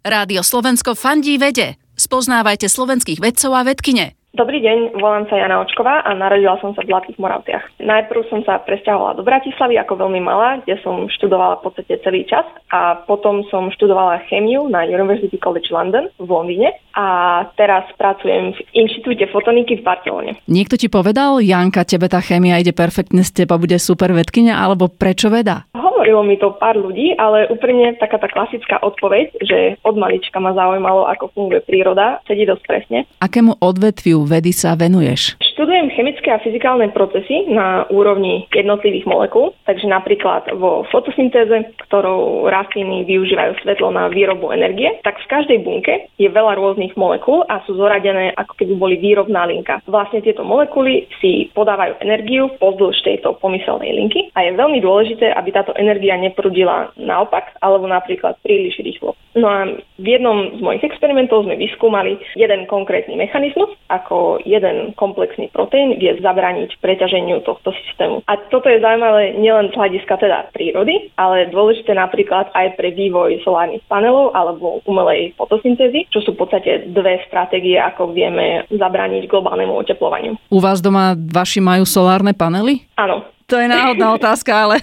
Rádio Slovensko fandí vede. Spoznávajte slovenských vedcov a vedkine. Dobrý deň, volám sa Jana Očková a narodila som sa v Zlatých Moravciach. Najprv som sa presťahovala do Bratislavy ako veľmi malá, kde som študovala v podstate celý čas a potom som študovala chemiu na University College London v Londýne a teraz pracujem v Inštitúte fotoniky v Barcelone. Niekto ti povedal, Janka, tebe tá chémia ide perfektne, z teba bude super vedkynia, alebo prečo veda? Hovorilo mi to pár ľudí, ale úplne taká tá klasická odpoveď, že od malička ma zaujímalo, ako funguje príroda, sedí dosť presne. Akému odvetviu vedy sa venuješ? Študujem chemické a fyzikálne procesy na úrovni jednotlivých molekúl, takže napríklad vo fotosyntéze, ktorou rastliny využívajú svetlo na výrobu energie, tak v každej bunke je veľa rôznych molekúl a sú zoradené ako keby boli výrobná linka. Vlastne tieto molekuly si podávajú energiu pozdĺž tejto pomyselnej linky a je veľmi dôležité, aby táto energia neprudila naopak alebo napríklad príliš rýchlo. No a v jednom z mojich experimentov sme vyskúmali jeden konkrétny mechanizmus, ako jeden komplexný proteín vie zabrániť preťaženiu tohto systému. A toto je zaujímavé nielen z hľadiska teda prírody, ale dôležité napríklad aj pre vývoj solárnych panelov alebo umelej fotosyntézy, čo sú v podstate dve stratégie, ako vieme zabrániť globálnemu oteplovaniu. U vás doma vaši majú solárne panely? Áno. To je náhodná otázka, ale...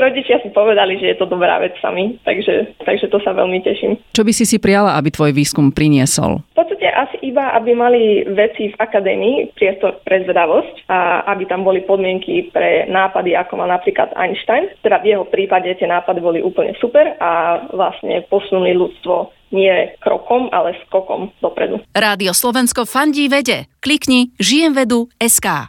Rodičia si povedali, že je to dobrá vec sami, takže, takže to sa veľmi teším. Čo by si si prijala, aby tvoj výskum priniesol? V podstate asi iba, aby mali veci v akadémii priestor pre zvedavosť a aby tam boli podmienky pre nápady, ako mal napríklad Einstein. Teda v jeho prípade tie nápady boli úplne super a vlastne posunuli ľudstvo nie krokom, ale skokom dopredu. Rádio Slovensko fandí vede. Klikni žijem vedu SK.